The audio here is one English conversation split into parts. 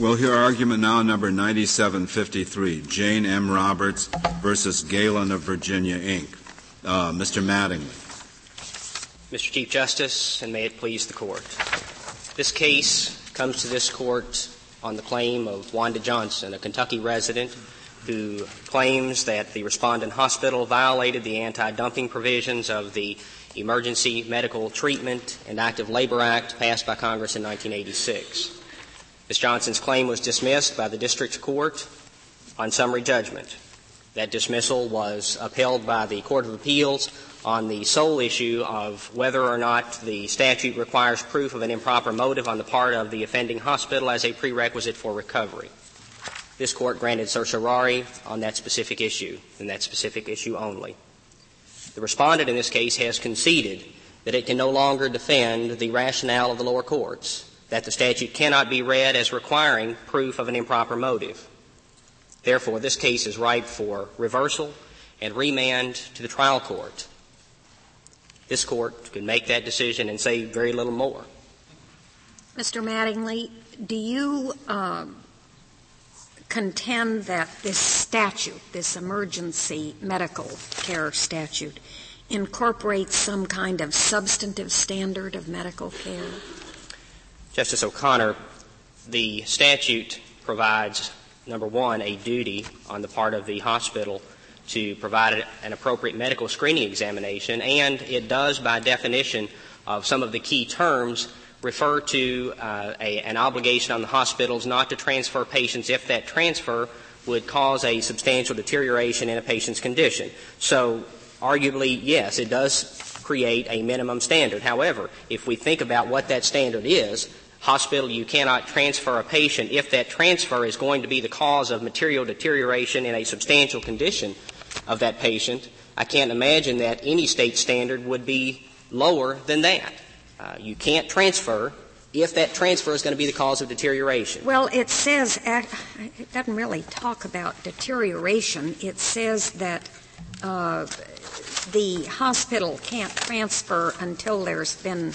We'll hear argument now number 9753, Jane M. Roberts versus Galen of Virginia, Inc. Uh, Mr. Mattingly. Mr. Chief Justice, and may it please the court. This case comes to this court on the claim of Wanda Johnson, a Kentucky resident who claims that the respondent hospital violated the anti-dumping provisions of the Emergency Medical Treatment and Active Labor Act passed by Congress in 1986. Ms. Johnson's claim was dismissed by the district court on summary judgment. That dismissal was upheld by the Court of Appeals on the sole issue of whether or not the statute requires proof of an improper motive on the part of the offending hospital as a prerequisite for recovery. This court granted certiorari on that specific issue, and that specific issue only. The respondent in this case has conceded that it can no longer defend the rationale of the lower courts that the statute cannot be read as requiring proof of an improper motive. Therefore, this case is ripe for reversal and remand to the trial court. This court can make that decision and say very little more. Mr. Mattingly, do you uh, contend that this statute, this emergency medical care statute, incorporates some kind of substantive standard of medical care? Justice O'Connor, the statute provides, number one, a duty on the part of the hospital to provide an appropriate medical screening examination, and it does, by definition of some of the key terms, refer to uh, a, an obligation on the hospitals not to transfer patients if that transfer would cause a substantial deterioration in a patient's condition. So, arguably, yes, it does create a minimum standard. However, if we think about what that standard is, hospital, you cannot transfer a patient if that transfer is going to be the cause of material deterioration in a substantial condition of that patient. I can't imagine that any state standard would be lower than that. Uh, you can't transfer if that transfer is going to be the cause of deterioration. Well, it says, it doesn't really talk about deterioration. It says that uh, the hospital can't transfer until there's been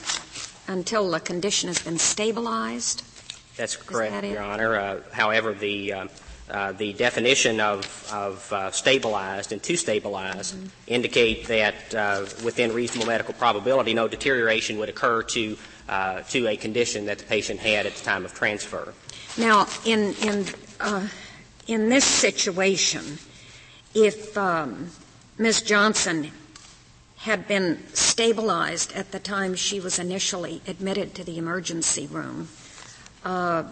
until the condition has been stabilized? That's correct, that Your Honor. Uh, however, the uh, uh, the definition of, of uh, stabilized and to stabilize mm-hmm. indicate that uh, within reasonable medical probability, no deterioration would occur to uh, to a condition that the patient had at the time of transfer. Now, in in in this situation, if um, Ms. Johnson had been stabilized at the time she was initially admitted to the emergency room, uh,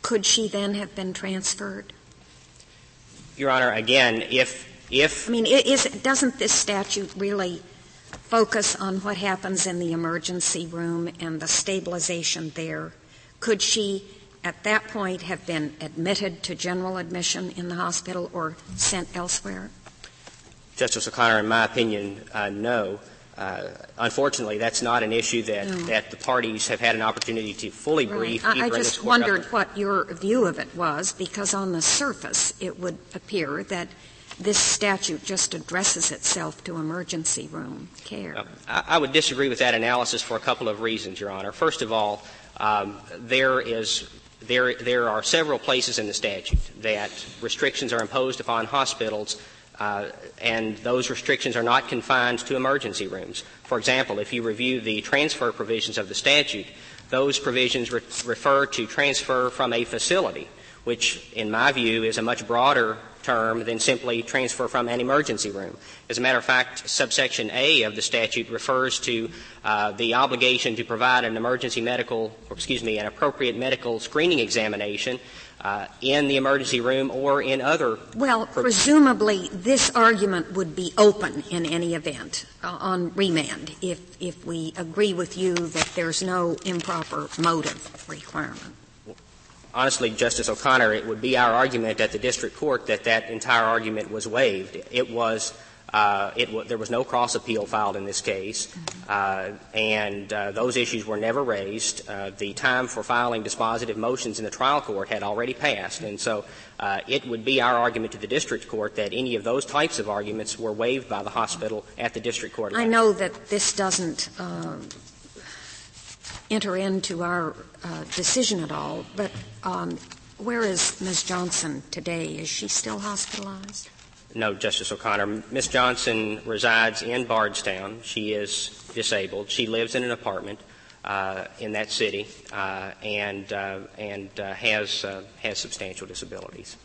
could she then have been transferred? Your Honor, again, if if I mean, is, doesn't this statute really focus on what happens in the emergency room and the stabilization there? Could she, at that point, have been admitted to general admission in the hospital or sent elsewhere? Justice O'Connor, in my opinion, uh, no. Uh, unfortunately, that's not an issue that, no. that the parties have had an opportunity to fully right. brief. I, I just wondered what your view of it was, because on the surface it would appear that this statute just addresses itself to emergency room care. Uh, I, I, would disagree with that analysis for a couple of reasons, Your Honor. First of all, um, there is there there are several places in the statute that restrictions are imposed upon hospitals uh, and those restrictions are not confined to emergency rooms. For example, if you review the transfer provisions of the statute, those provisions re- refer to transfer from a facility, which, in my view, is a much broader term than simply transfer from an emergency room. As a matter of fact, subsection A of the statute refers to uh, the obligation to provide an emergency medical, or excuse me, an appropriate medical screening examination uh, in the emergency room or in other. Well, presumably this argument would be open in any event uh, on remand if if we agree with you that there's no improper motive requirement. Honestly, Justice O'Connor, it would be our argument at the district court that that entire argument was waived. It was uh, w- there was no cross appeal filed in this case, uh, and uh, those issues were never raised. Uh, the time for filing dispositive motions in the trial court had already passed, and so uh, it would be our argument to the district court that any of those types of arguments were waived by the hospital at the district court. Level. I know that this doesn't um, enter into our decision at all, but um, where is Ms. Johnson today? Is she still hospitalized? No, Justice O'Connor. Ms. Johnson resides in Bardstown. She is disabled. She lives in an apartment uh, in that city uh, and uh, and uh, has uh, has substantial disabilities.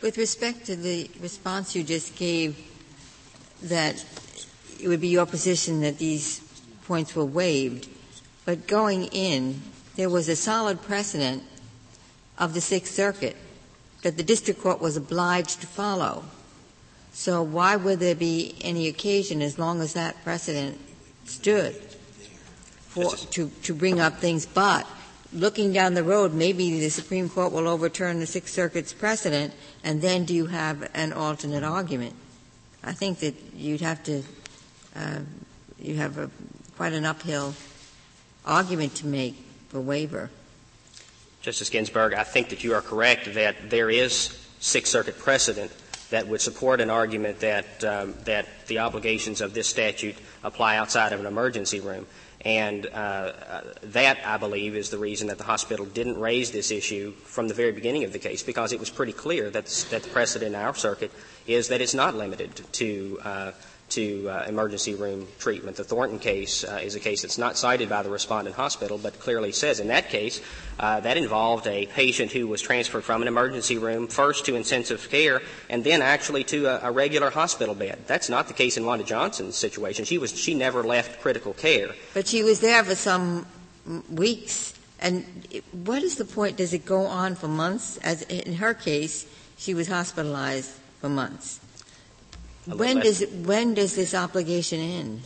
With respect to the response you just gave, that it would be your position that these points were waived, but going in, there was a solid precedent of the Sixth Circuit that the district court was obliged to follow. So why would there be any occasion, as long as that precedent stood, for, to, to bring up things? But looking down the road, maybe the Supreme Court will overturn the Sixth Circuit's precedent, and then do you have an alternate argument? I think that you'd have to, uh, you have a, quite an uphill argument to make for waiver. Justice Ginsburg, I think that you are correct that there is Sixth Circuit precedent that would support an argument that um, that the obligations of this statute apply outside of an emergency room. And uh, uh, that, I believe, is the reason that the hospital didn't raise this issue from the very beginning of the case, because it was pretty clear that, that the precedent in our circuit is that it's not limited to uh, to uh, emergency room treatment. The Thornton case uh, is a case that's not cited by the respondent hospital, but clearly says in that case uh, that involved a patient who was transferred from an emergency room first to intensive care and then actually to a, a regular hospital bed. That's not the case in Wanda Johnson's situation. She was she never left critical care. But she was there for some weeks. And what is the point? Does it go on for months? As in her case, she was hospitalized for months. When does, when does this obligation end?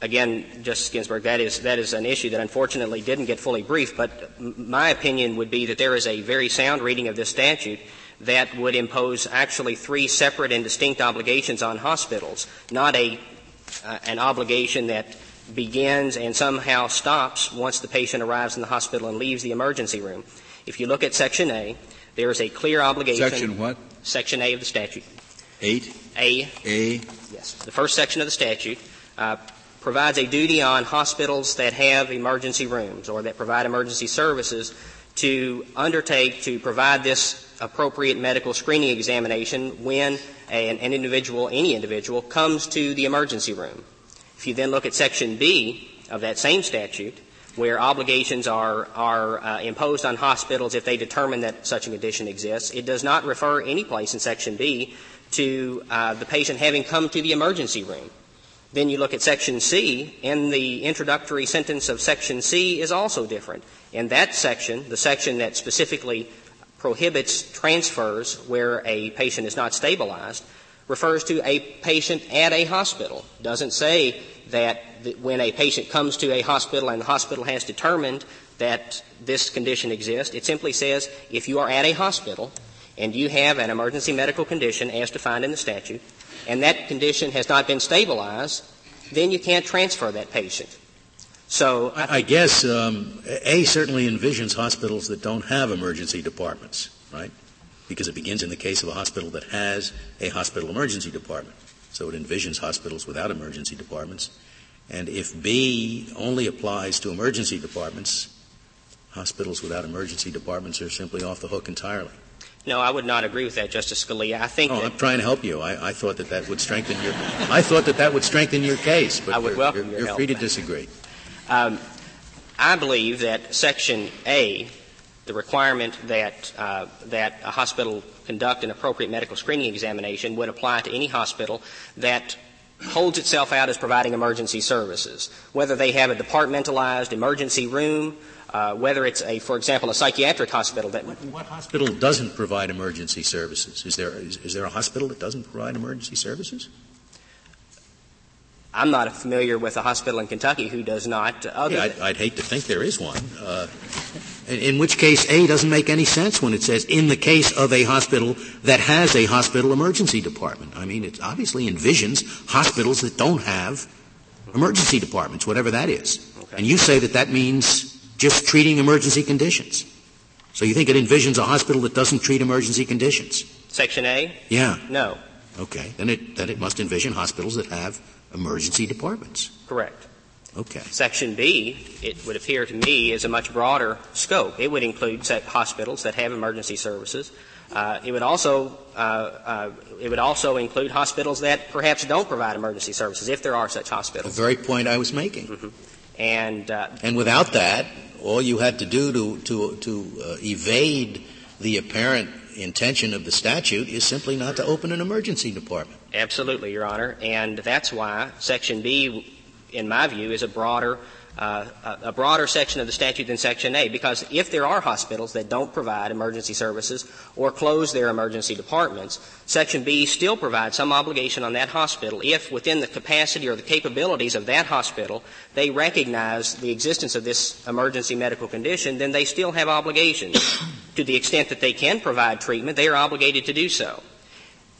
Again, Justice Ginsburg, that is, that is an issue that unfortunately didn't get fully briefed, but my opinion would be that there is a very sound reading of this statute that would impose actually three separate and distinct obligations on hospitals, not a, uh, an obligation that begins and somehow stops once the patient arrives in the hospital and leaves the emergency room. If you look at Section A, there is a clear obligation. Section what? Section A of the statute. 8? A. A. Yes. The first section of the statute uh, provides a duty on hospitals that have emergency rooms or that provide emergency services to undertake to provide this appropriate medical screening examination when a, an individual, any individual, comes to the emergency room. If you then look at Section B of that same statute, where obligations are, are uh, imposed on hospitals if they determine that such a condition exists, it does not refer any place in Section B to uh, the patient having come to the emergency room. Then you look at Section C, and the introductory sentence of Section C is also different. In that section, the section that specifically prohibits transfers where a patient is not stabilized, refers to a patient at a hospital. Doesn't say that when a patient comes to a hospital and the hospital has determined that this condition exists, it simply says if you are at a hospital and you have an emergency medical condition as defined in the statute, and that condition has not been stabilized, then you can't transfer that patient. So I, I guess um, A certainly envisions hospitals that don't have emergency departments, right? Because it begins in the case of a hospital that has a hospital emergency department. So it envisions hospitals without emergency departments. And if B only applies to emergency departments, hospitals without emergency departments are simply off the hook entirely. No, I would not agree with that, Justice Scalia. I think. Oh, I'm trying to help you. I, I, thought that that would strengthen your. I thought that that would strengthen your case, but I would you're, welcome you're, your you're help. free to disagree. Um, I believe that Section A, the requirement that uh, that a hospital conduct an appropriate medical screening examination, would apply to any hospital that holds itself out as providing emergency services, whether they have a departmentalized emergency room uh, whether it's a, for example, a psychiatric hospital that. What, what hospital doesn't provide emergency services? Is there is, is there a hospital that doesn't provide emergency services? I'm not familiar with a hospital in Kentucky who does not. Other yeah, I'd, I'd, hate to think there is one. Uh, in, in, which case, A doesn't make any sense when it says in the case of a hospital that has a hospital emergency department. I mean, it obviously envisions hospitals that don't have emergency departments, whatever that is. Okay. And you say that that means just treating emergency conditions. So you think it envisions a hospital that doesn't treat emergency conditions? Section A? Yeah. No. Okay. Then it, then it must envision hospitals that have emergency departments. Correct. Okay. Section B, it would appear to me, is a much broader scope. It would include hospitals that have emergency services. Uh, it would also uh, uh, it would also include hospitals that perhaps don't provide emergency services, if there are such hospitals. The very point I was making. Mm-hmm. And uh, and without that, all you had to do to to to uh, evade the apparent intention of the statute is simply not to open an emergency department. Absolutely, Your Honor, and that's why Section B in my view, is a broader uh, a broader section of the statute than Section A, because if there are hospitals that don't provide emergency services or close their emergency departments, Section B still provides some obligation on that hospital if, within the capacity or the capabilities of that hospital, they recognize the existence of this emergency medical condition, then they still have obligations. to the extent that they can provide treatment, they are obligated to do so.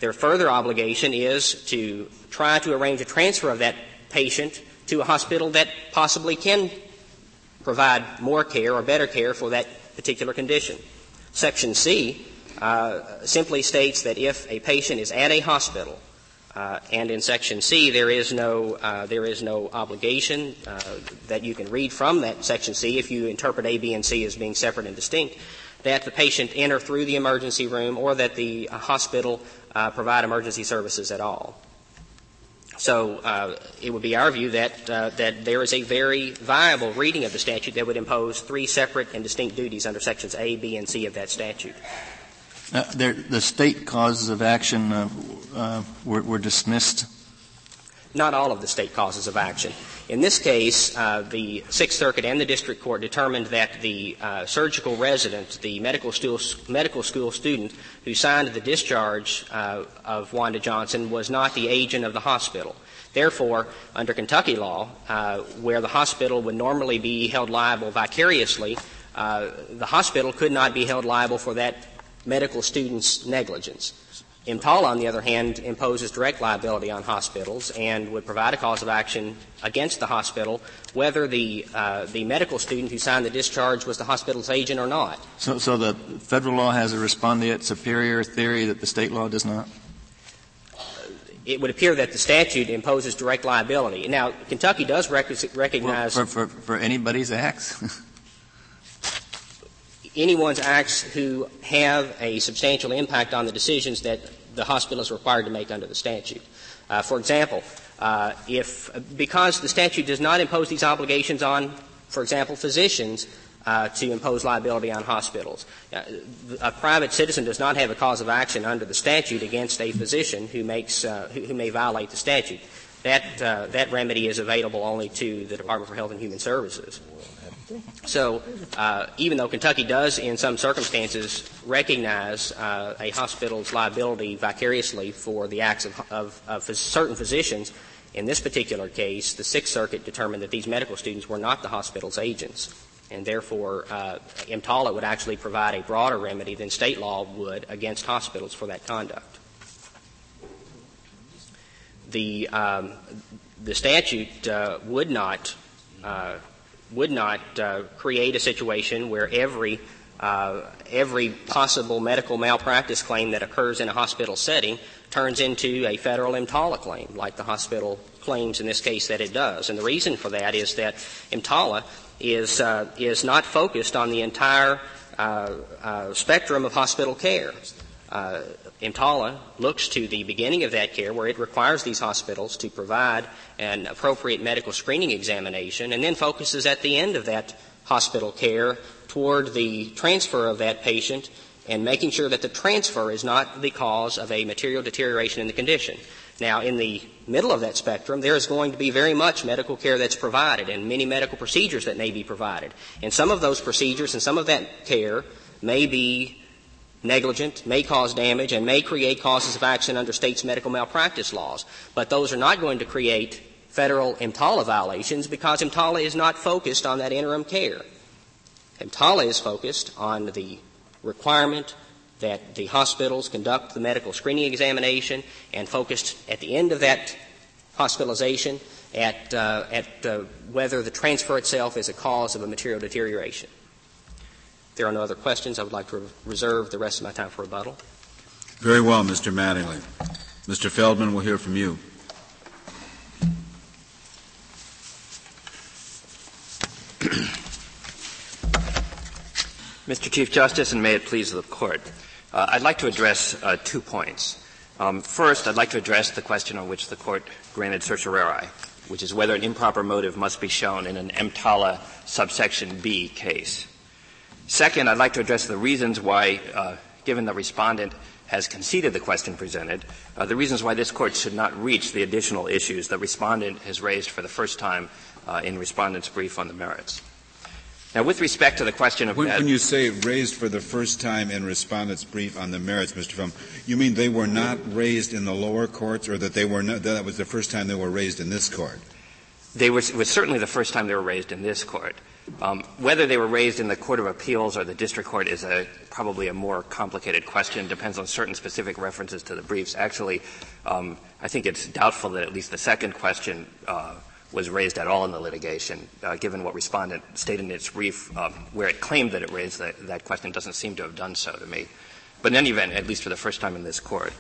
Their further obligation is to try to arrange a transfer of that patient to a hospital that possibly can provide more care or better care for that particular condition. Section C uh, simply states that if a patient is at a hospital, uh, and in Section C there is no uh, there is no obligation uh, that you can read from that Section C if you interpret A, B, and C as being separate and distinct, that the patient enter through the emergency room or that the uh, hospital uh, provide emergency services at all. So uh, it would be our view that uh, that there is a very viable reading of the statute that would impose three separate and distinct duties under sections A, B, and C of that statute. Uh, there, the state causes of action uh, uh, were, were dismissed not all of the state causes of action. In this case, uh, the Sixth Circuit and the District Court determined that the uh, surgical resident, the medical school, medical school student who signed the discharge uh, of Wanda Johnson, was not the agent of the hospital. Therefore, under Kentucky law, uh, where the hospital would normally be held liable vicariously, uh, the hospital could not be held liable for that medical student's negligence. EMTALA, on the other hand, imposes direct liability on hospitals and would provide a cause of action against the hospital, whether the uh, the medical student who signed the discharge was the hospital's agent or not. So, so the federal law has a respondeat superior theory that the state law does not. It would appear that the statute imposes direct liability. Now, Kentucky does rec- recognize well, for, for, for anybody's acts. anyone's acts who have a substantial impact on the decisions that the hospital is required to make under the statute. Uh, for example, uh, if because the statute does not impose these obligations on, for example, physicians uh, to impose liability on hospitals, uh, a private citizen does not have a cause of action under the statute against a physician who makes uh, who, who, may violate the statute. That uh, that remedy is available only to the Department for Health and Human Services. So, uh, even though Kentucky does, in some circumstances, recognize uh, a hospital's liability vicariously for the acts of, of, of, certain physicians, in this particular case, the Sixth Circuit determined that these medical students were not the hospital's agents, and therefore, uh, EMTALA would actually provide a broader remedy than state law would against hospitals for that conduct. The um, the statute uh, would not uh, would not uh, create a situation where every uh, every possible medical malpractice claim that occurs in a hospital setting turns into a federal EMTALA claim, like the hospital claims in this case that it does. And the reason for that is that EMTALA is uh, is not focused on the entire uh, uh, spectrum of hospital care. EMTALA looks to the beginning of that care where it requires these hospitals to provide an appropriate medical screening examination and then focuses at the end of that hospital care toward the transfer of that patient and making sure that the transfer is not the cause of a material deterioration in the condition. Now, in the middle of that spectrum, there is going to be very much medical care that's provided and many medical procedures that may be provided. And some of those procedures and some of that care may be negligent, may cause damage, and may create causes of action under states' medical malpractice laws. But those are not going to create federal EMTALA violations because EMTALA is not focused on that interim care. EMTALA is focused on the requirement that the hospitals conduct the medical screening examination and focused at the end of that hospitalization at, uh, at uh, whether the transfer itself is a cause of a material deterioration there are no other questions, I would like to reserve the rest of my time for rebuttal. Very well, Mr. Mattingly. Mr. Feldman, we'll hear from you. Mr. Chief Justice, and may it please the Court, uh, I'd like to address uh, two points. Um, first, I'd like to address the question on which the Court granted certiorari, which is whether an improper motive must be shown in an EMTALA subsection B case. Second, I'd like to address the reasons why, uh, given the respondent has conceded the question presented, uh, the reasons why this court should not reach the additional issues the respondent has raised for the first time uh, in respondent's brief on the merits. Now, with respect to the question of when, when, you say raised for the first time in respondent's brief on the merits, Mr. Feldman, you mean they were not raised in the lower courts, or that they were not, that was the first time they were raised in this court? They were, it was certainly the first time they were raised in this court. Um, whether they were raised in the Court of Appeals or the District Court is a, probably a more complicated question. Depends on certain specific references to the briefs. Actually, um, I think it's doubtful that at least the second question uh, was raised at all in the litigation, uh, given what respondent stated in its brief, um, where it claimed that it raised that, that question doesn't seem to have done so to me. But in any event, at least for the first time in this court.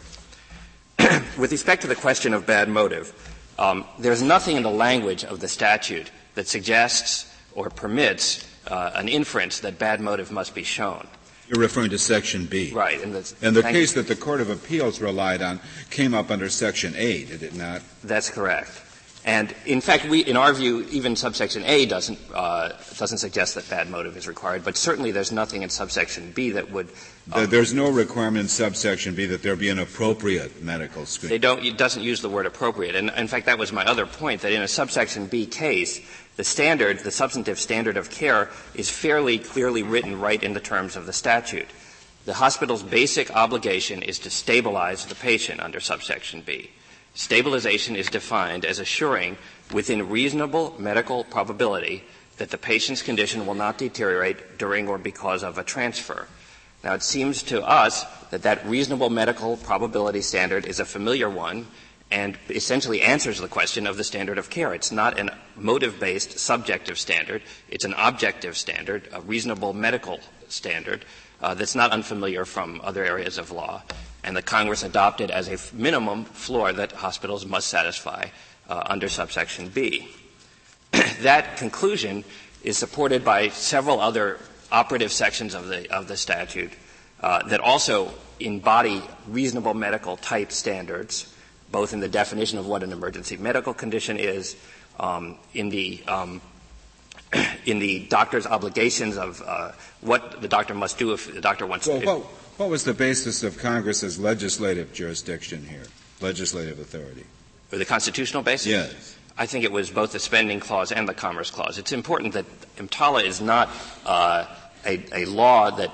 With respect to the question of bad motive, um, there's nothing in the language of the statute that suggests or permits uh, an inference that bad motive must be shown. You're referring to Section B. Right. And, and the case that the Court of Appeals relied on came up under Section A, did it not? That's correct. And in fact, we, in our view, even subsection A doesn't uh, doesn't suggest that bad motive is required. But certainly, there's nothing in subsection B that would. Um, there's no requirement in subsection B that there be an appropriate medical screen. They don't. It doesn't use the word appropriate. And in fact, that was my other point. That in a subsection B case, the standard, the substantive standard of care, is fairly clearly written right in the terms of the statute. The hospital's basic obligation is to stabilize the patient under subsection B. Stabilization is defined as assuring within reasonable medical probability that the patient's condition will not deteriorate during or because of a transfer. Now it seems to us that that reasonable medical probability standard is a familiar one and essentially answers the question of the standard of care. It's not a motive-based subjective standard. It's an objective standard, a reasonable medical standard uh, that's not unfamiliar from other areas of law and the Congress adopted as a minimum floor that hospitals must satisfy uh, under subsection B. that conclusion is supported by several other operative sections of the, of the statute uh, that also embody reasonable medical type standards, both in the definition of what an emergency medical condition is, um, in the um, in the doctor's obligations of uh, what the doctor must do if the doctor wants well, to. Well, what was the basis of Congress's legislative jurisdiction here, legislative authority? Or the constitutional basis? Yes. I think it was both the spending clause and the commerce clause. It's important that EMTALA is not uh, a, a law that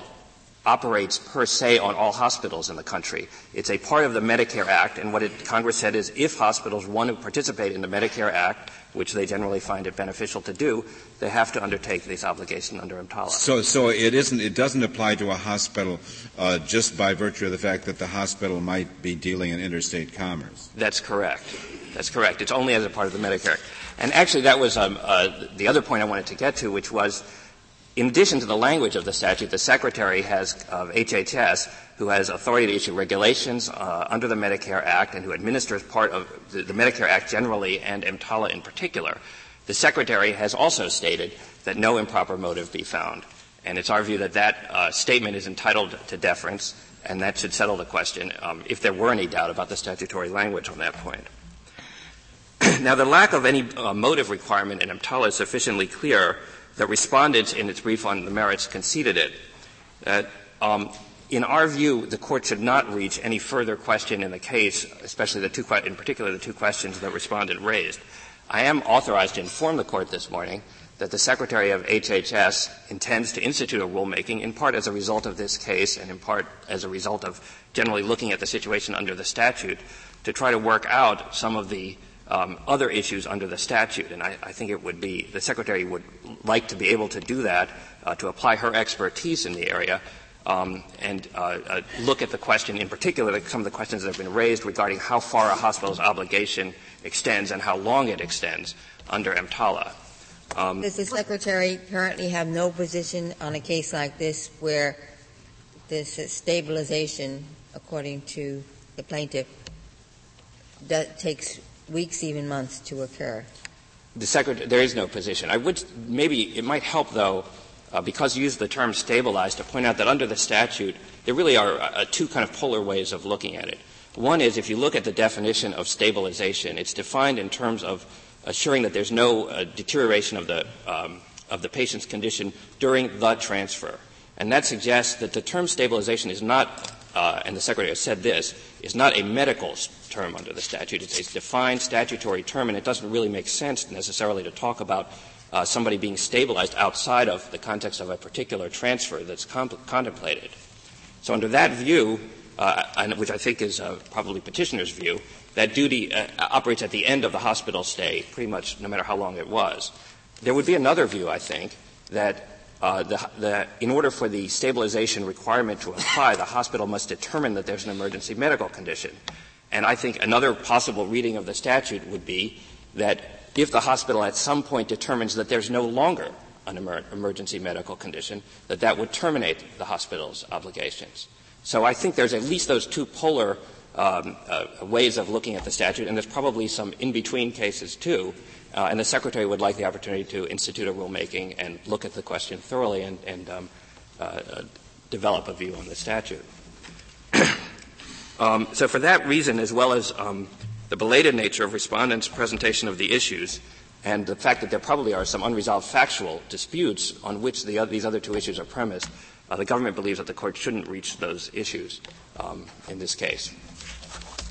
operates per se on all hospitals in the country. It's a part of the Medicare Act, and what it, Congress said is if hospitals want to participate in the Medicare Act, which they generally find it beneficial to do, they have to undertake these obligations under EMTALA. So, so it isn't, it doesn't apply to a hospital uh, just by virtue of the fact that the hospital might be dealing in interstate commerce. That's correct. That's correct. It's only as a part of the Medicare And actually, that was um, uh, the other point I wanted to get to, which was in addition to the language of the statute, the Secretary has, of HHS, who has authority to issue regulations uh, under the Medicare Act and who administers part of the, the, Medicare Act generally and EMTALA in particular, the Secretary has also stated that no improper motive be found. And it's our view that that uh, statement is entitled to deference, and that should settle the question um, if there were any doubt about the statutory language on that point. now, the lack of any uh, motive requirement in EMTALA is sufficiently clear the respondent, in its brief on the merits, conceded it. That, um, in our view, the court should not reach any further question in the case, especially the two, in particular, the two questions the respondent raised. I am authorized to inform the court this morning that the Secretary of HHS intends to institute a rulemaking, in part as a result of this case, and in part as a result of generally looking at the situation under the statute, to try to work out some of the um, other issues under the statute. And I, I, think it would be, the Secretary would like to be able to do that, uh, to apply her expertise in the area, um, and uh, uh, look at the question, in particular, some of the questions that have been raised regarding how far a hospital's obligation extends and how long it extends under EMTALA. Um, Does the Secretary currently have no position on a case like this where this stabilization, according to the plaintiff, that takes weeks, even months to occur? The secretary, there is no position. I would, maybe it might help though, uh, because you use the term stabilized to point out that under the statute, there really are uh, two kind of polar ways of looking at it. One is if you look at the definition of stabilization, it's defined in terms of assuring that there's no uh, deterioration of the, um, of the patient's condition during the transfer. And that suggests that the term stabilization is not, uh, and the Secretary has said this, is not a medical term under the statute. It's a defined statutory term, and it doesn't really make sense necessarily to talk about uh, somebody being stabilized outside of the context of a particular transfer that's comp- contemplated. So under that view, uh, which I think is uh, probably petitioner's view, that duty uh, operates at the end of the hospital stay, pretty much no matter how long it was. There would be another view, I think, that uh, the, the, in order for the stabilization requirement to apply, the hospital must determine that there's an emergency medical condition. And I think another possible reading of the statute would be that if the hospital at some point determines that there's no longer an emer- emergency medical condition, that that would terminate the hospital's obligations. So I think there's at least those two polar um, uh, ways of looking at the statute, and there's probably some in-between cases too. Uh, and the secretary would like the opportunity to institute a rulemaking and look at the question thoroughly and, and um, uh, uh develop a view on the statute. um, so for that reason, as well as um, the belated nature of respondents' presentation of the issues, and the fact that there probably are some unresolved factual disputes on which the, these other two issues are premised, uh, the government believes that the court shouldn't reach those issues um, in this case.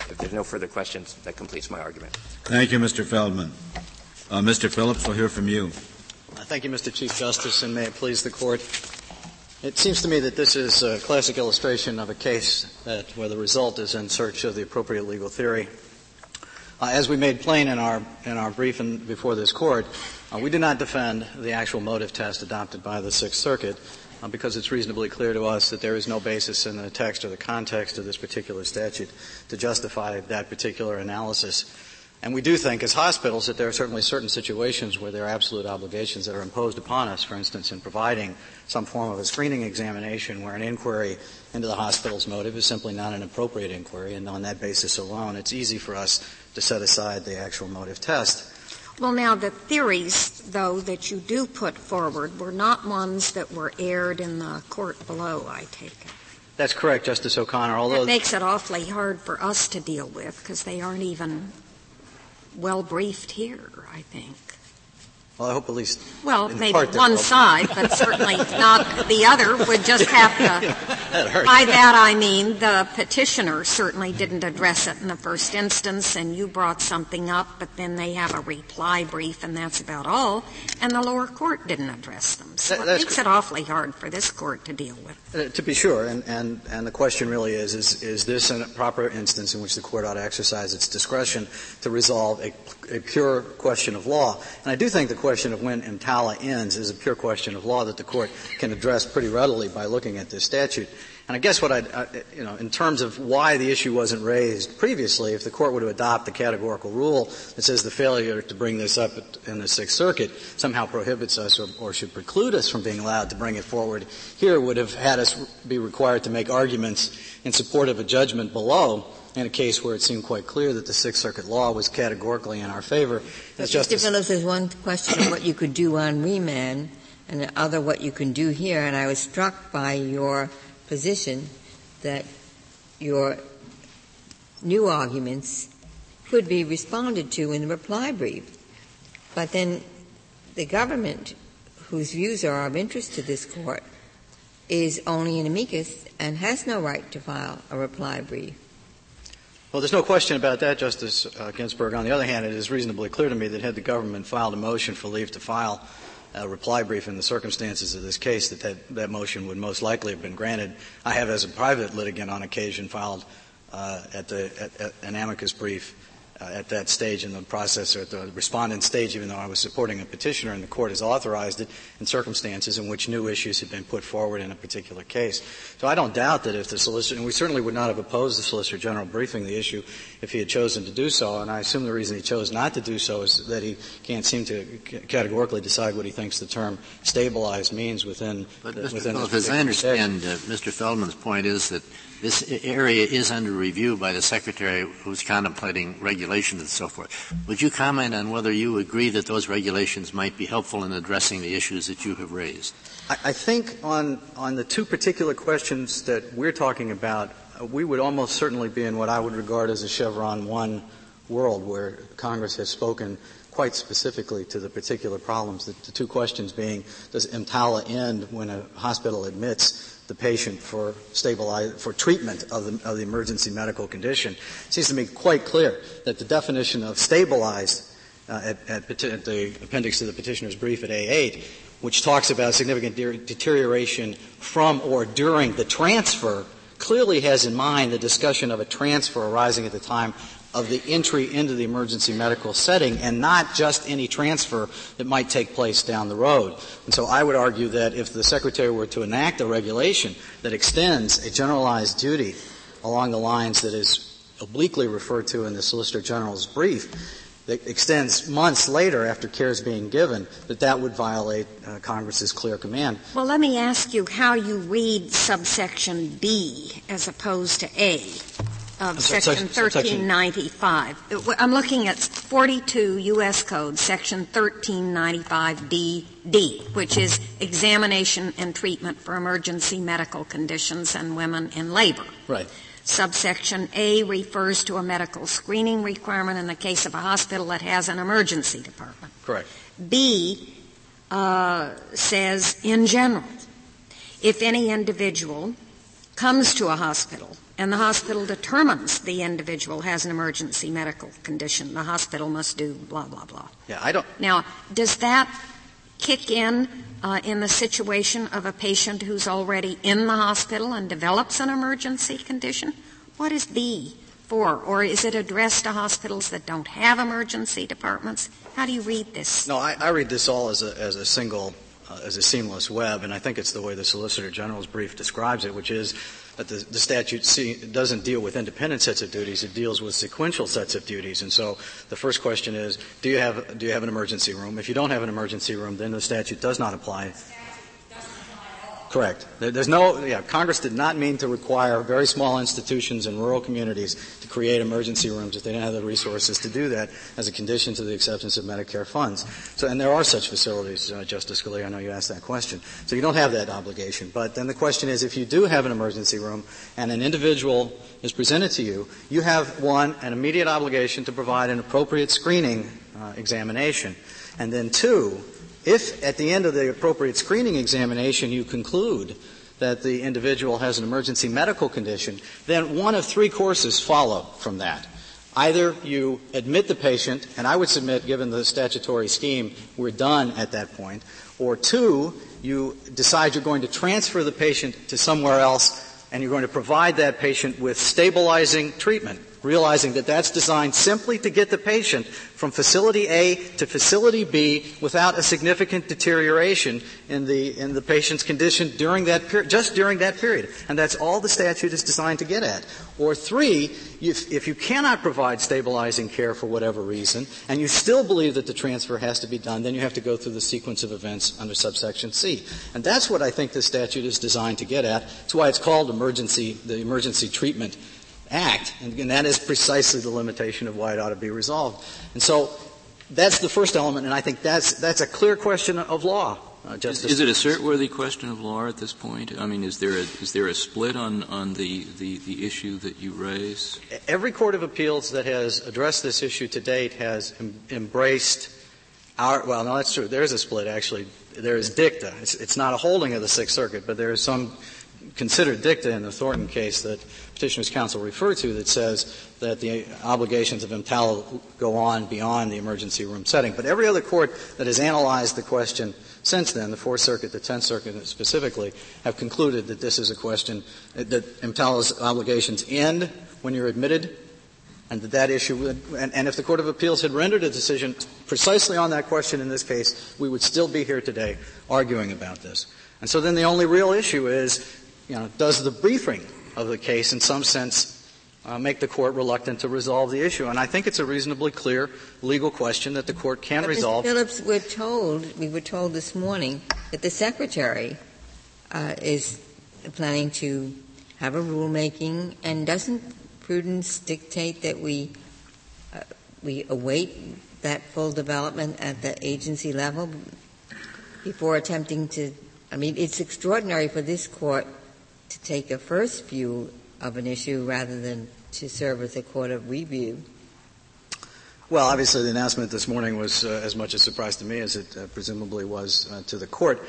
If there's no further questions, that completes my argument. Thank you, Mr. Feldman. Uh, Mr. Phillips, we'll hear from you. Uh, thank you, Mr. Chief Justice, and may it please the court. It seems to me that this is a classic illustration of a case that, where the result is in search of the appropriate legal theory. Uh, as we made plain in our in our briefing before this court, uh, we do not defend the actual motive test adopted by the Sixth Circuit uh, because it's reasonably clear to us that there is no basis in the text or the context of this particular statute to justify that particular analysis. And we do think, as hospitals, that there are certainly certain situations where there are absolute obligations that are imposed upon us, for instance, in providing some form of a screening examination where an inquiry into the hospital's motive is simply not an appropriate inquiry, and on that basis alone, it's easy for us to set aside the actual motive test. Well, now, the theories, though, that you do put forward were not ones that were aired in the court below, I take it. That's correct, Justice O'Connor. Although it makes it awfully hard for us to deal with because they aren't even well briefed here, I think. Well, I hope at least. Well, maybe one side, but certainly not the other would just have to. that by that I mean the petitioner certainly didn't address it in the first instance, and you brought something up, but then they have a reply brief, and that's about all. And the lower court didn't address them, so that, it makes it awfully hard for this court to deal with. Uh, to be sure, and, and and the question really is: is is this a proper instance in which the court ought to exercise its discretion to resolve a, a pure question of law? And I do think the question of when EMTALA ends is a pure question of law that the court can address pretty readily by looking at this statute. And I guess what I, you know, in terms of why the issue wasn't raised previously, if the court were to adopt the categorical rule that says the failure to bring this up in the Sixth Circuit somehow prohibits us or, or should preclude us from being allowed to bring it forward here would have had us be required to make arguments in support of a judgment below in a case where it seemed quite clear that the Sixth Circuit law was categorically in our favor. As Justice Phillips, there's one question of what you could do on remand, and the other what you can do here. And I was struck by your position that your new arguments could be responded to in the reply brief. But then the government, whose views are of interest to this court, is only an amicus and has no right to file a reply brief. Well, there's no question about that, Justice uh, Ginsburg. On the other hand, it is reasonably clear to me that had the government filed a motion for leave to file a reply brief in the circumstances of this case, that, that that motion would most likely have been granted. I have, as a private litigant, on occasion filed uh, at, the, at, at an amicus brief uh, at that stage in the process, or at the respondent stage, even though I was supporting a petitioner, and the court has authorized it in circumstances in which new issues have been put forward in a particular case. So I don't doubt that if the solicitor, and we certainly would not have opposed the Solicitor General briefing the issue if he had chosen to do so, and I assume the reason he chose not to do so is that he can't seem to categorically decide what he thinks the term stabilized means within, but the, Mr. within Phillips, as I understand uh, Mr. Feldman's point is that this area is under review by the Secretary who's contemplating regulations and so forth. Would you comment on whether you agree that those regulations might be helpful in addressing the issues that you have raised? I, I think on, on the two particular questions that we're talking about, uh, we would almost certainly be in what I would regard as a Chevron 1 world where Congress has spoken quite specifically to the particular problems. The, the two questions being, does EMTALA end when a hospital admits the patient for stabilize, for treatment of the, of the emergency medical condition? It seems to me quite clear that the definition of stabilized uh, at, at, at, the appendix to the petitioner's brief at A8, which talks about significant de- deterioration from or during the transfer, clearly has in mind the discussion of a transfer arising at the time of the entry into the emergency medical setting and not just any transfer that might take place down the road. And so I would argue that if the Secretary were to enact a regulation that extends a generalized duty along the lines that is obliquely referred to in the Solicitor General's brief, that extends months later after care is being given, that that would violate uh, Congress's clear command. Well, let me ask you how you read subsection B as opposed to A of section 1395. I'm looking at 42 U.S. Code, section 1395DD, which is examination and treatment for emergency medical conditions and women in labor. Right. Subsection A refers to a medical screening requirement in the case of a hospital that has an emergency department. Correct. B uh, says, in general, if any individual comes to a hospital and the hospital determines the individual has an emergency medical condition, the hospital must do blah, blah, blah. Yeah, I don't. Now, does that kick in uh, in the situation of a patient who's already in the hospital and develops an emergency condition? What is B for? Or is it addressed to hospitals that don't have emergency departments? How do you read this? No, I, I read this all as a, as a single, uh, as a seamless web, and I think it's the way the Solicitor General's brief describes it, which is that the, the statute see, doesn't deal with independent sets of duties; it deals with sequential sets of duties. And so, the first question is: Do you have do you have an emergency room? If you don't have an emergency room, then the statute does not apply. Correct. There's no, yeah, Congress did not mean to require very small institutions in rural communities to create emergency rooms if they didn't have the resources to do that as a condition to the acceptance of Medicare funds. So, and there are such facilities, uh, Justice Scalia, I know you asked that question. So you don't have that obligation. But then the question is, if you do have an emergency room and an individual is presented to you, you have, one, an immediate obligation to provide an appropriate screening uh, examination. And then two, if at the end of the appropriate screening examination you conclude that the individual has an emergency medical condition, then one of three courses follow from that. Either you admit the patient, and I would submit, given the statutory scheme, we're done at that point, or two, you decide you're going to transfer the patient to somewhere else and you're going to provide that patient with stabilizing treatment realizing that that's designed simply to get the patient from facility A to facility B without a significant deterioration in the, in the patient's condition during that period, just during that period. And that's all the statute is designed to get at. Or three, if, if you cannot provide stabilizing care for whatever reason, and you still believe that the transfer has to be done, then you have to go through the sequence of events under subsection C. And that's what I think the statute is designed to get at. That's why it's called emergency, the emergency treatment act. And, that is precisely the limitation of why it ought to be resolved. And so that's the first element, and I think that's, that's a clear question of law. Uh, is, is, it a cert-worthy question of law at this point? I mean, is there a, is there a split on, on the, the, the issue that you raise? Every court of appeals that has addressed this issue to date has em- embraced our, well, no, that's true. There is a split, actually. There is dicta. It's, it's not a holding of the Sixth Circuit, but there is some considered dicta in the Thornton case that Petitioner's counsel referred to that says that the obligations of EMTALA go on beyond the emergency room setting. But every other court that has analyzed the question since then, the Fourth Circuit, the Tenth Circuit specifically, have concluded that this is a question that EMTALA's obligations end when you're admitted, and that that issue would, and, and if the Court of Appeals had rendered a decision precisely on that question in this case, we would still be here today arguing about this. And so then the only real issue is, you know, does the briefing of the case, in some sense, uh, make the court reluctant to resolve the issue. And I think it's a reasonably clear legal question that the court can but resolve. Mr. Phillips, we're told, we were told this morning that the secretary uh, is planning to have a rulemaking, and doesn't prudence dictate that we uh, we await that full development at the agency level before attempting to, I mean, it's extraordinary for this court to take a first view of an issue rather than to serve as a court of review. Well, obviously, the announcement this morning was uh, as much a surprise to me as it uh, presumably was uh, to the court.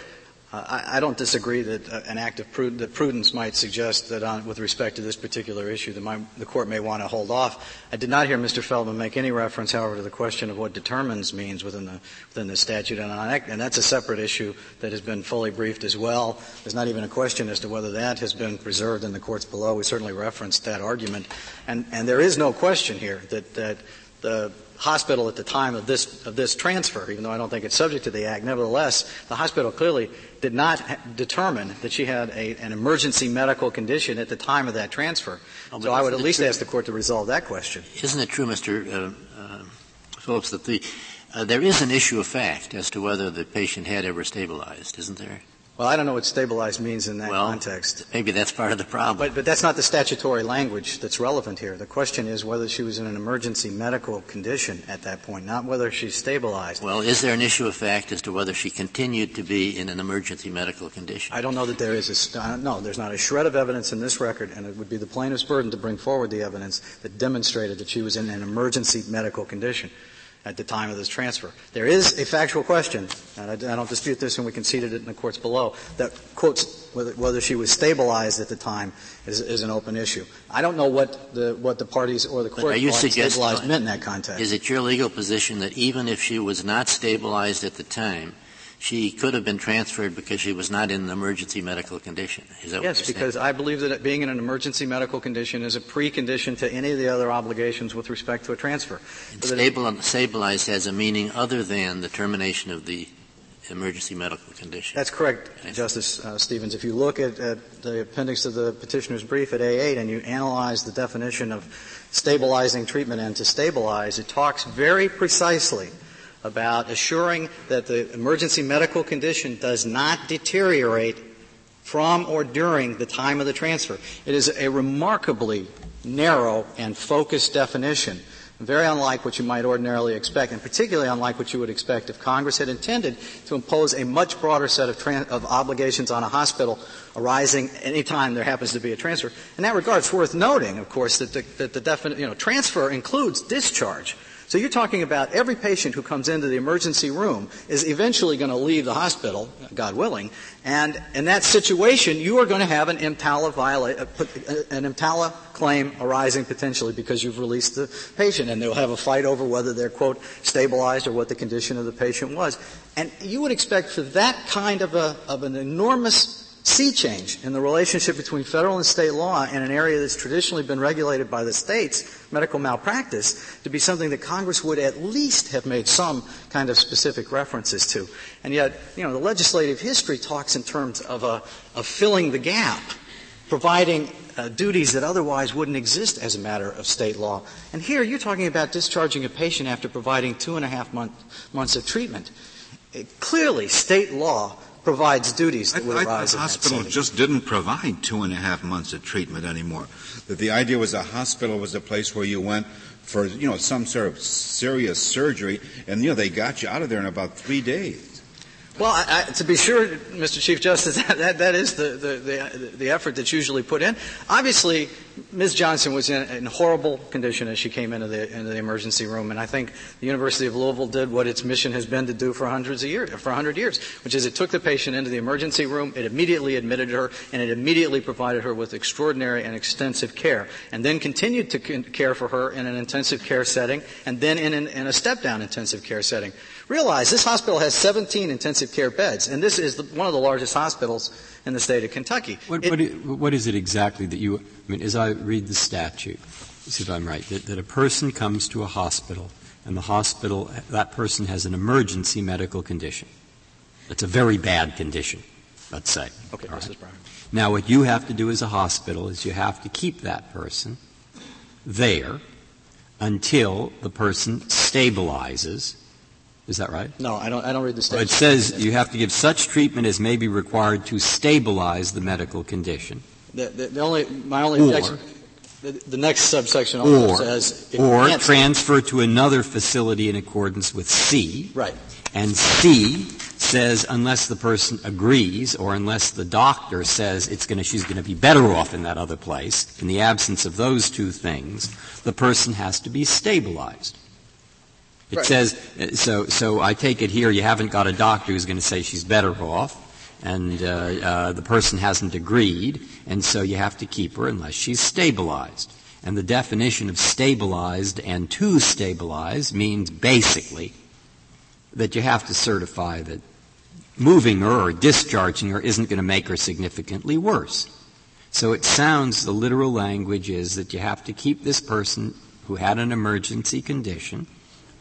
I, don't disagree that uh, an act of prud- that prudence might suggest that, on, with respect to this particular issue, my, the court may want to hold off. I did not hear Mr. Feldman make any reference, however, to the question of what determines means within the within the statute, and, and that's a separate issue that has been fully briefed as well. There's not even a question as to whether that has been preserved in the courts below. We certainly referenced that argument, and and there is no question here that that the hospital at the time of this, of this transfer, even though I don't think it's subject to the Act. Nevertheless, the hospital clearly did not ha- determine that she had a, an emergency medical condition at the time of that transfer. Oh, so I would at least true? ask the court to resolve that question. Isn't it true, Mr. Uh, uh, Phillips, that the, uh, there is an issue of fact as to whether the patient had ever stabilized, isn't there? Well, I don't know what stabilized means in that well, context. Maybe that's part of the problem. But, but that's not the statutory language that's relevant here. The question is whether she was in an emergency medical condition at that point, not whether she's stabilized. Well, is there an issue of fact as to whether she continued to be in an emergency medical condition? I don't know that there is a, uh, no, there's not a shred of evidence in this record, and it would be the plaintiff's burden to bring forward the evidence that demonstrated that she was in an emergency medical condition at the time of this transfer. There is a factual question, and I, I don't dispute this, and we conceded it in the courts below, that quotes whether, whether she was stabilized at the time is, is, an open issue. I don't know what the, what the parties or the court thought stabilized meant in that context. Is it your legal position that even if she was not stabilized at the time, she could have been transferred because she was not in an emergency medical condition. yes, because I believe that being in an emergency medical condition is a precondition to any of the other obligations with respect to a transfer. Stable, stabilized has a meaning other than the termination of the emergency medical condition. That's correct, Justice uh, Stevens. If you look at, at, the appendix of the petitioner's brief at A8 and you analyze the definition of stabilizing treatment and to stabilize, it talks very precisely about assuring that the emergency medical condition does not deteriorate from or during the time of the transfer. It is a remarkably narrow and focused definition, very unlike what you might ordinarily expect, and particularly unlike what you would expect if Congress had intended to impose a much broader set of, of obligations on a hospital arising any time there happens to be a transfer. In that regard, it's worth noting, of course, that the, that the you know, transfer includes discharge. So you're talking about every patient who comes into the emergency room is eventually going to leave the hospital, God willing, and in that situation, you are going to have an viola- uh, uh, an claim arising potentially because you've released the patient, and they'll have a fight over whether they're, quote, stabilized or what the condition of the patient was. And you would expect for that kind of, a, of an enormous sea change in the relationship between federal and state law in an area that's traditionally been regulated by the states, medical malpractice, to be something that Congress would at least have made some kind of specific references to. And yet, you know, the legislative history talks in terms of, a, of filling the gap, providing uh, duties that otherwise wouldn't exist as a matter of state law. And here you're talking about discharging a patient after providing two and a half month, months of treatment. It, clearly, state law provides duties that would I, arise. I, the hospital just didn't provide two and a half months of treatment anymore. That the idea was a hospital was a place where you went for you know some sort of serious surgery, and you know they got you out of there in about three days. Well, I, I, to be sure, Mr. Chief Justice, that, that, that is the, the, the, the, effort that's usually put in. Obviously, Ms. Johnson was in, in horrible condition as she came into the, into the emergency room, and I think the University of Louisville did what its mission has been to do for hundreds of years, for 100 years, which is it took the patient into the emergency room, it immediately admitted her, and it immediately provided her with extraordinary and extensive care, and then continued to care for her in an intensive care setting, and then in, an, in a step-down intensive care setting. Realize this hospital has 17 intensive care beds, and this is the, one of the largest hospitals in the state of Kentucky. What, it, what is it exactly that you, I mean, as I read the statute, see if I'm right, that, that a person comes to a hospital and the hospital, that person has an emergency medical condition. It's a very bad condition, let's say. Okay, All right. Brown. Now, what you have to do as a hospital is you have to keep that person there until the person stabilizes is that right? No, I don't, I don't read the statute. Well, it says you have to give such treatment as may be required to stabilize the medical condition. The, the, the only, my only or. The, the next subsection also Or, says or transfer to another facility in accordance with C. Right. And C says unless the person agrees or unless the doctor says it's going to, she's going to be better off in that other place, in the absence of those two things, the person has to be stabilized. It Right. says, so, so I take it here you haven't got a doctor who's going to say she's better off, and uh, uh, the person hasn't agreed, and so you have to keep her unless she's stabilized. And the definition of stabilized and to stabilize means basically that you have to certify that moving her or discharging her isn't going to make her significantly worse. So it sounds, the literal language is that you have to keep this person who had an emergency condition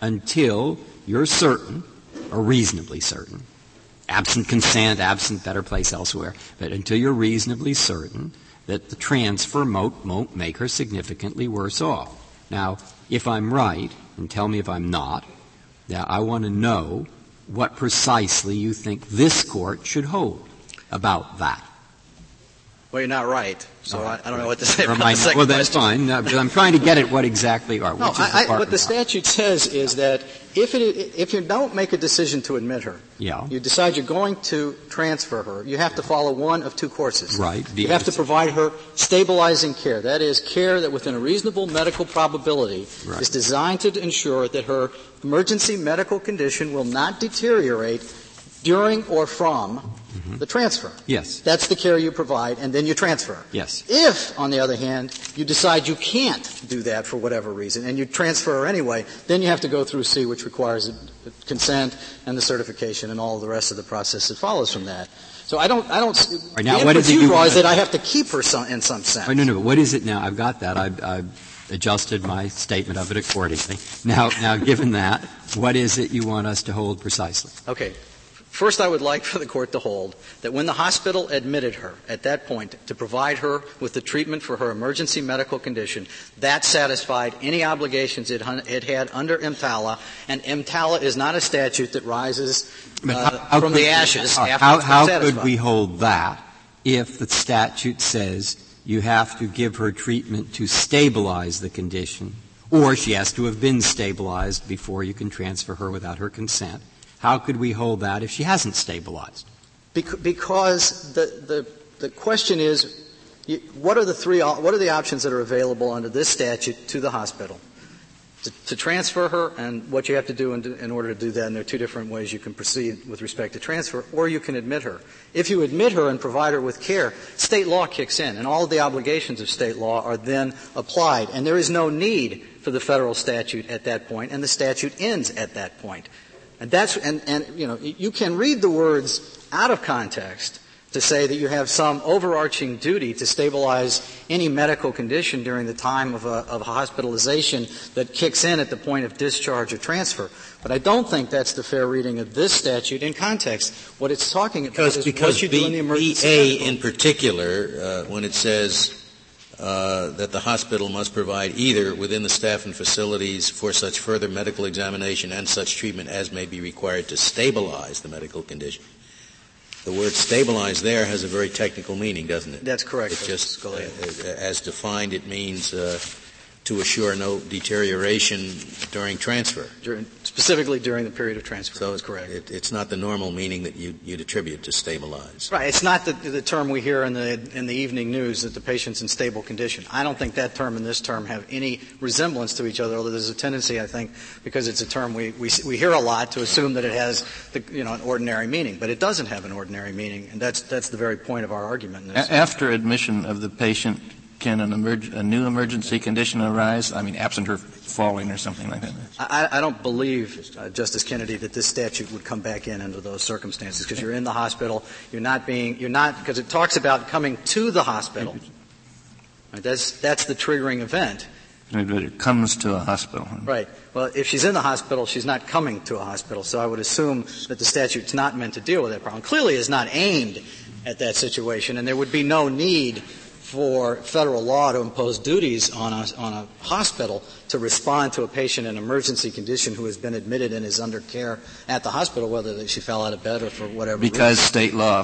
until you're certain, or reasonably certain, absent consent, absent better place elsewhere, but until you're reasonably certain that the transfer won't, won't make her significantly worse off. Now, if I'm right, and tell me if I'm not, now I want to know what precisely you think this court should hold about that. Well, you're not right, so I. I don't know what to say about the second well, that's question. fine. No, but I'm trying to get at what exactly are. No, is the I, I, what the statute says is that if, it, if you don't make a decision to admit her, Yeah. you decide you're going to transfer her, you have to follow one of two courses. Right. You have to provide her stabilizing care. That is, care that within a reasonable medical probability Right. is designed to ensure that her emergency medical condition will not deteriorate during or from Mm-hmm. the transfer. Yes. That's the care you provide, and then you transfer. Yes. If, on the other hand, you decide you can't do that for whatever reason, and you transfer her anyway, then you have to go through C, which requires consent and the certification and all the rest of the process that follows from that. So I don't, I don't, right, now the what is it you draw is that I have to keep her some, in some sense. Oh, no, no, but what is it now? I've got that. I've, I've adjusted my statement of it accordingly. Now, now, given that, what is it you want us to hold precisely? Okay. First, I would like for the court to hold that when the hospital admitted her at that point to provide her with the treatment for her emergency medical condition, that satisfied any obligations it, it had under EMTALA, and EMTALA is not a statute that rises uh, how- from the ashes after how, how could we hold that if the statute says you have to give her treatment to stabilize the condition, or she has to have been stabilized before you can transfer her without her consent? How could we hold that if she hasn't stabilized? Bec- Because the, the, the question is, what are the three, what are the options that are available under this statute to the hospital? To, to transfer her and what you have to do in, in order to do that, and there are two different ways you can proceed with respect to transfer, or you can admit her. If you admit her and provide her with care, state law kicks in, and all of the obligations of state law are then applied, and there is no need for the federal statute at that point, and the statute ends at that point. And that's, and, and, you know, you can read the words out of context to say that you have some overarching duty to stabilize any medical condition during the time of a, of a hospitalization that kicks in at the point of discharge or transfer. But I don't think that's the fair reading of this statute in context. What it's talking about Because, is because what you do in the emergency BA in particular, uh, when it says uh, that the hospital must provide either within the staff and facilities for such further medical examination and such treatment as may be required to stabilize the medical condition. The word stabilize there has a very technical meaning, doesn't it? That's correct. It just, uh, as defined, it means uh, to assure no deterioration during transfer. During, specifically during the period of transfer. So That's correct. It, it's not the normal meaning that you, you'd attribute to stabilize. Right. It's not the, the term we hear in the, in the evening news that the patient's in stable condition. I don't think that term and this term have any resemblance to each other, although there's a tendency, I think, because it's a term we, we, we hear a lot to assume that it has the, you know, an ordinary meaning. But it doesn't have an ordinary meaning, and that's, that's the very point of our argument. A- After admission of the patient, can an emerg- a new emergency condition arise? I mean, absent her falling or something like that? I, I don't believe, uh, Justice Kennedy, that this statute would come back in under those circumstances because you're in the hospital, you're not being, you're not, because it talks about coming to the hospital. Right, that's, that's the triggering event. But it comes to a hospital. Right. Well, if she's in the hospital, she's not coming to a hospital. So I would assume that the statute's not meant to deal with that problem. Clearly, it's not aimed at that situation, and there would be no need for federal law to impose duties on a, on a hospital to respond to a patient in emergency condition who has been admitted and is under care at the hospital, whether she fell out of bed or for whatever Because reason. state law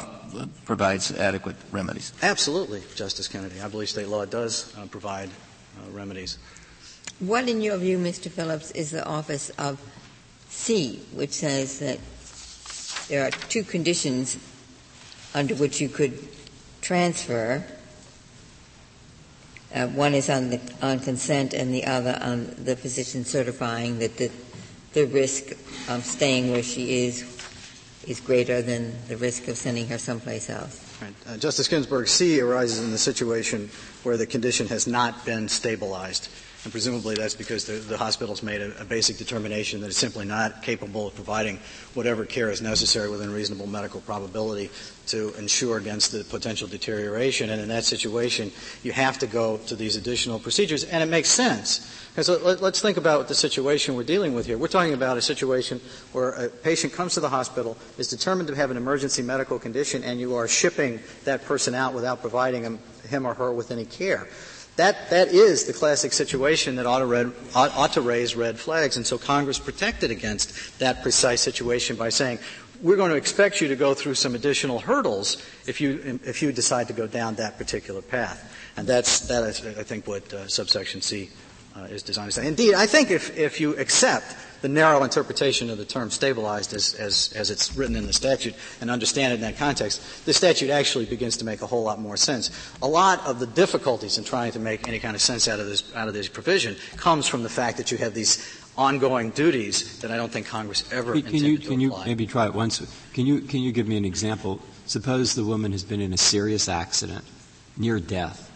provides adequate remedies. Absolutely, Justice Kennedy. I believe state law does uh, provide uh, remedies. What, in your view, Mr. Phillips, is the office of C, which says that there are two conditions under which you could transfer. Uh, one is on the on consent, and the other on the physician certifying that the the risk of staying where she is is greater than the risk of sending her someplace else. Right. Uh, Justice Ginsburg, C arises in the situation where the condition has not been stabilized. And presumably that's because the, the hospital's made a, a, basic determination that it's simply not capable of providing whatever care is necessary within reasonable medical probability to ensure against the potential deterioration. And in that situation, you have to go to these additional procedures. And it makes sense. Because let, us think about the situation we're dealing with here. We're talking about a situation where a patient comes to the hospital, is determined to have an emergency medical condition, and you are shipping that person out without providing him, him or her with any care. That, that is the classic situation that ought to, read, ought, ought to raise red flags. And so Congress protected against that precise situation by saying, we're going to expect you to go through some additional hurdles if you, if you decide to go down that particular path. And that's, that is, I think, what uh, subsection C uh, is designed to say. Indeed, I think if, if you accept the narrow interpretation of the term stabilized as, as, as it's written in the statute and understand it in that context, the statute actually begins to make a whole lot more sense. A lot of the difficulties in trying to make any kind of sense out of this, out of this provision comes from the fact that you have these ongoing duties that I don't think Congress ever can intended you, to can apply. you maybe try it once? Can you, can you give me an example? Suppose the woman has been in a serious accident, near death,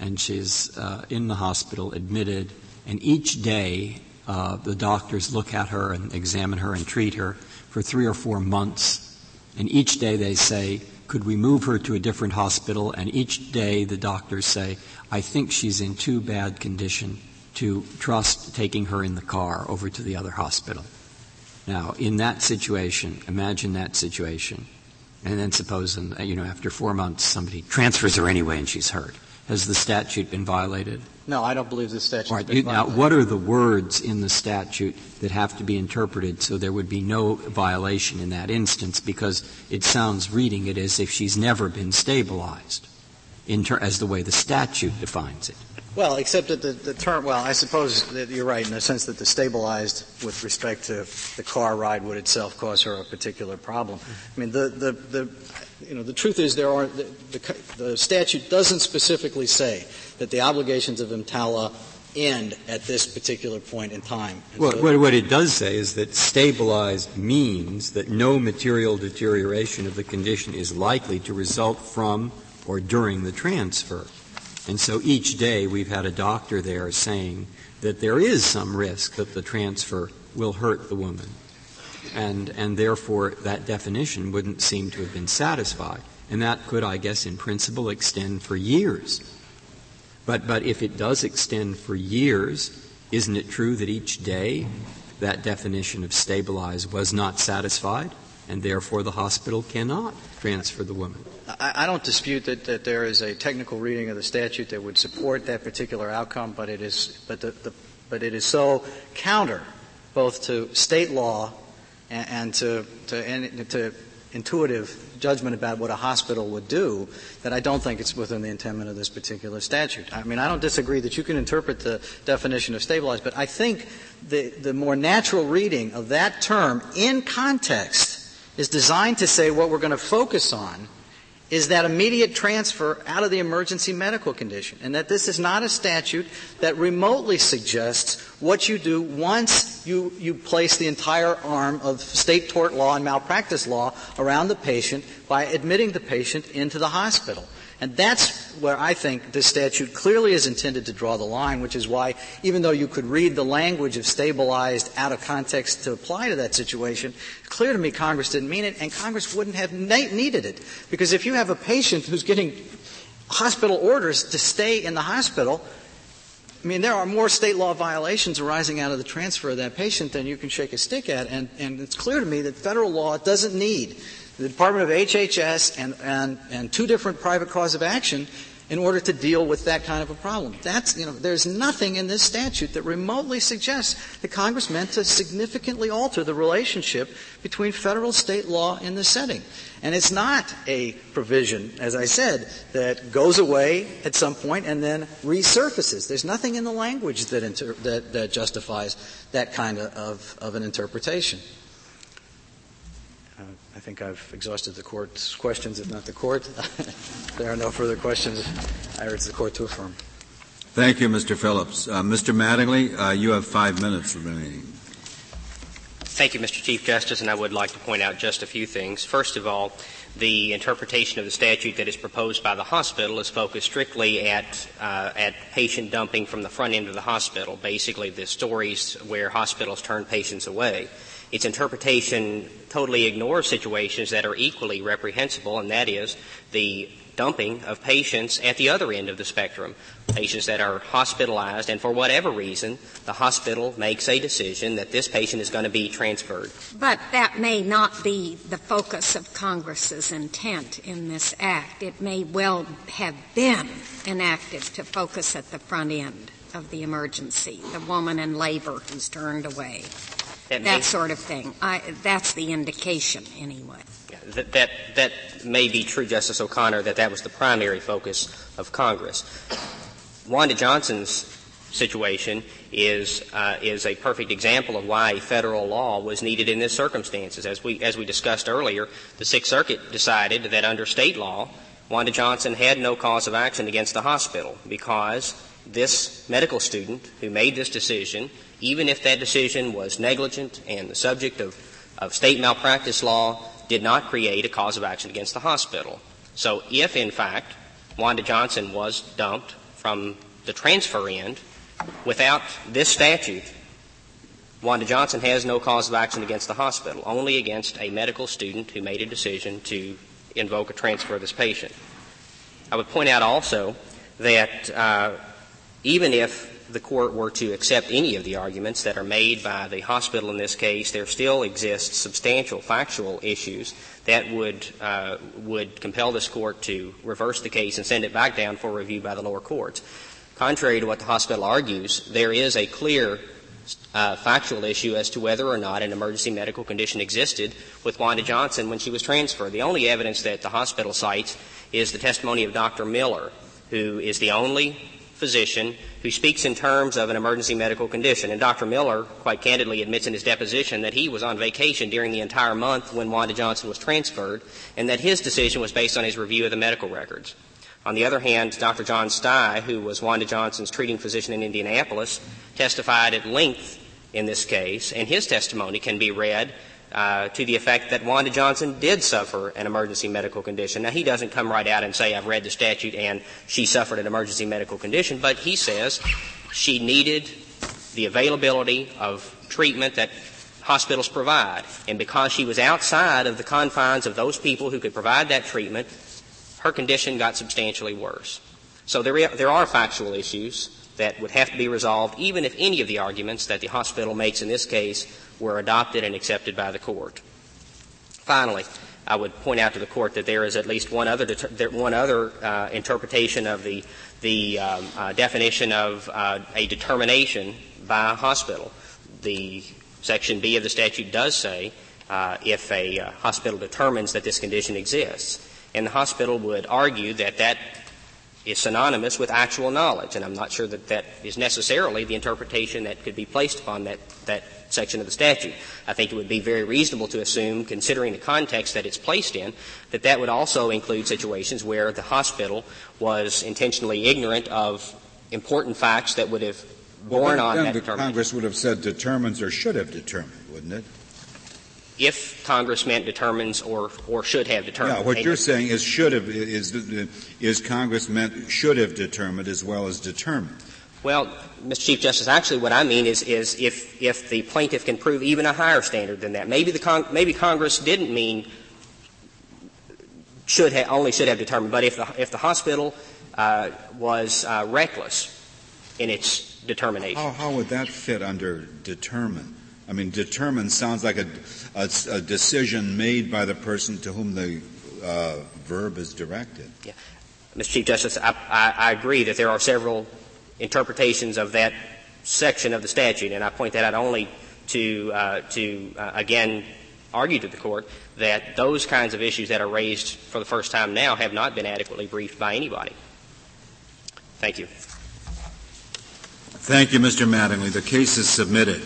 and she's uh, in the hospital, admitted, and each day uh, the doctors look at her and examine her and treat her for three or four months. And each day they say, could we move her to a different hospital? And each day the doctors say, I think she's in too bad condition to trust taking her in the car over to the other hospital. Now, in that situation, imagine that situation. And then suppose, you know, after four months somebody transfers her anyway and she's hurt. Has the statute been violated? No, I don't believe the statute. Right. You, now, what are the words in the statute that have to be interpreted so there would be no violation in that instance? Because it sounds reading it as if she's never been stabilized, ter- as the way the statute defines it. Well, except that the, the, term, well, I suppose that you're right in the sense that the stabilized with respect to the car ride would itself cause her a particular problem. I mean, the, the, the you know, the truth is there are, the, the, the statute doesn't specifically say that the obligations of EMTALA end at this particular point in time. Well, so what it does say is that stabilized means that no material deterioration of the condition is likely to result from or during the transfer. And so each day we've had a doctor there saying that there is some risk that the transfer will hurt the woman and, and therefore that definition wouldn't seem to have been satisfied. And that could, I guess, in principle extend for years. But, but if it does extend for years, isn't it true that each day that definition of stabilized was not satisfied, and therefore the hospital cannot transfer the woman? I, I don't dispute that, that there is a technical reading of the statute that would support that particular outcome, but it is, but the, the but it is so counter both to state law and, and to, to, to intuitive judgment about what a hospital would do that I don't think it's within the intent of this particular statute. I mean, I don't disagree that you can interpret the definition of stabilized, but I think the, the more natural reading of that term in context is designed to say what we're going to focus on is that immediate transfer out of the emergency medical condition, and that this is not a statute that remotely suggests what you do once you, you place the entire arm of state tort law and malpractice law around the patient by admitting the patient into the hospital. And that's where I think this statute clearly is intended to draw the line, which is why, even though you could read the language of stabilized out of context to apply to that situation, clear to me Congress didn't mean it, and Congress wouldn't have needed it. Because if you have a patient who's getting hospital orders to stay in the hospital, I mean, there are more state law violations arising out of the transfer of that patient than you can shake a stick at, and, and it's clear to me that federal law doesn't need the Department of HHS and, and, and two different private cause of action in order to deal with that kind of a problem. That's, you know, there's nothing in this statute that remotely suggests that Congress meant to significantly alter the relationship between federal state law in this setting. And it's not a provision, as I said, that goes away at some point and then resurfaces. There's nothing in the language that, inter- that, that justifies that kind of, of, of an interpretation. I think I've exhausted the court's questions, if not the court. there are no further questions. I urge the court to affirm. Thank you, Mr. Phillips. Uh, Mr. Mattingly, uh, you have five minutes remaining. Thank you, Mr. Chief Justice, and I would like to point out just a few things. First of all, the interpretation of the statute that is proposed by the hospital is focused strictly at uh, at patient dumping from the front end of the hospital. Basically, the stories where hospitals turn patients away. Its interpretation totally ignores situations that are equally reprehensible, and that is the dumping of patients at the other end of the spectrum. Patients that are hospitalized, and for whatever reason, the hospital makes a decision that this patient is going to be transferred. But that may not be the focus of Congress's intent in this act. It may well have been enacted to focus at the front end of the emergency, the woman in labor who's turned away. That, that may, sort of thing. I, that's the indication, anyway that, that, that may be true, Justice O'Connor, that that was the primary focus of Congress. Wanda Johnson's situation is uh, is a perfect example of why federal law was needed in this circumstances. As we as we discussed earlier, the Sixth Circuit decided that under state law, Wanda Johnson had no cause of action against the hospital because this medical student who made this decision, even if that decision was negligent and the subject of, of state malpractice law, did not create a cause of action against the hospital. So if, in fact, Wanda Johnson was dumped from the transfer end without this statute, Wanda Johnson has no cause of action against the hospital, only against a medical student who made a decision to invoke a transfer of this patient. I would point out also that uh, even if the court were to accept any of the arguments that are made by the hospital in this case, there still exists substantial factual issues that would uh, would compel this court to reverse the case and send it back down for review by the lower courts. Contrary to what the hospital argues, there is a clear uh, factual issue as to whether or not an emergency medical condition existed with Wanda Johnson when she was transferred. The only evidence that the hospital cites is the testimony of Dr. Miller, who is the only physician who speaks in terms of an emergency medical condition. And Dr. Miller quite candidly admits in his deposition that he was on vacation during the entire month when Wanda Johnson was transferred and that his decision was based on his review of the medical records. On the other hand, Dr. John Stye, who was Wanda Johnson's treating physician in Indianapolis, testified at length in this case, and his testimony can be read uh, to the effect that Wanda Johnson did suffer an emergency medical condition. Now, he doesn't come right out and say, I've read the statute and she suffered an emergency medical condition, but he says she needed the availability of treatment that hospitals provide. And because she was outside of the confines of those people who could provide that treatment, her condition got substantially worse. So there, there are factual issues that would have to be resolved, even if any of the arguments that the hospital makes in this case were adopted and accepted by the court. Finally, I would point out to the court that there is at least one other deter- one other uh, interpretation of the the um, uh, definition of uh, a determination by a hospital. The section B of the statute does say uh, if a uh, hospital determines that this condition exists, and the hospital would argue that that is synonymous with actual knowledge, and I'm not sure that that is necessarily the interpretation that could be placed upon that, that section of the statute. I think it would be very reasonable to assume, considering the context that it's placed in, that that would also include situations where the hospital was intentionally ignorant of important facts that would have borne well, on that the. Congress would have said determines or should have determined, wouldn't it? If Congress meant determines or, or should have determined. Yeah, what you're saying is should have is is Congress meant should have determined as well as determined. Well, Mr. Chief Justice, actually, what I mean is is if if the plaintiff can prove even a higher standard than that, maybe the Con- maybe Congress didn't mean should ha- only should have determined, but if the if the hospital uh, was uh, reckless in its determination, how, how would that fit under determined? I mean, determined sounds like a, a, a decision made by the person to whom the uh, verb is directed. Yeah. Mr. Chief Justice, I, I, I agree that there are several interpretations of that section of the statute, and I point that out only to, uh, to uh, again argue to the court that those kinds of issues that are raised for the first time now have not been adequately briefed by anybody. Thank you. Thank you, Mr. Mattingly. The case is submitted.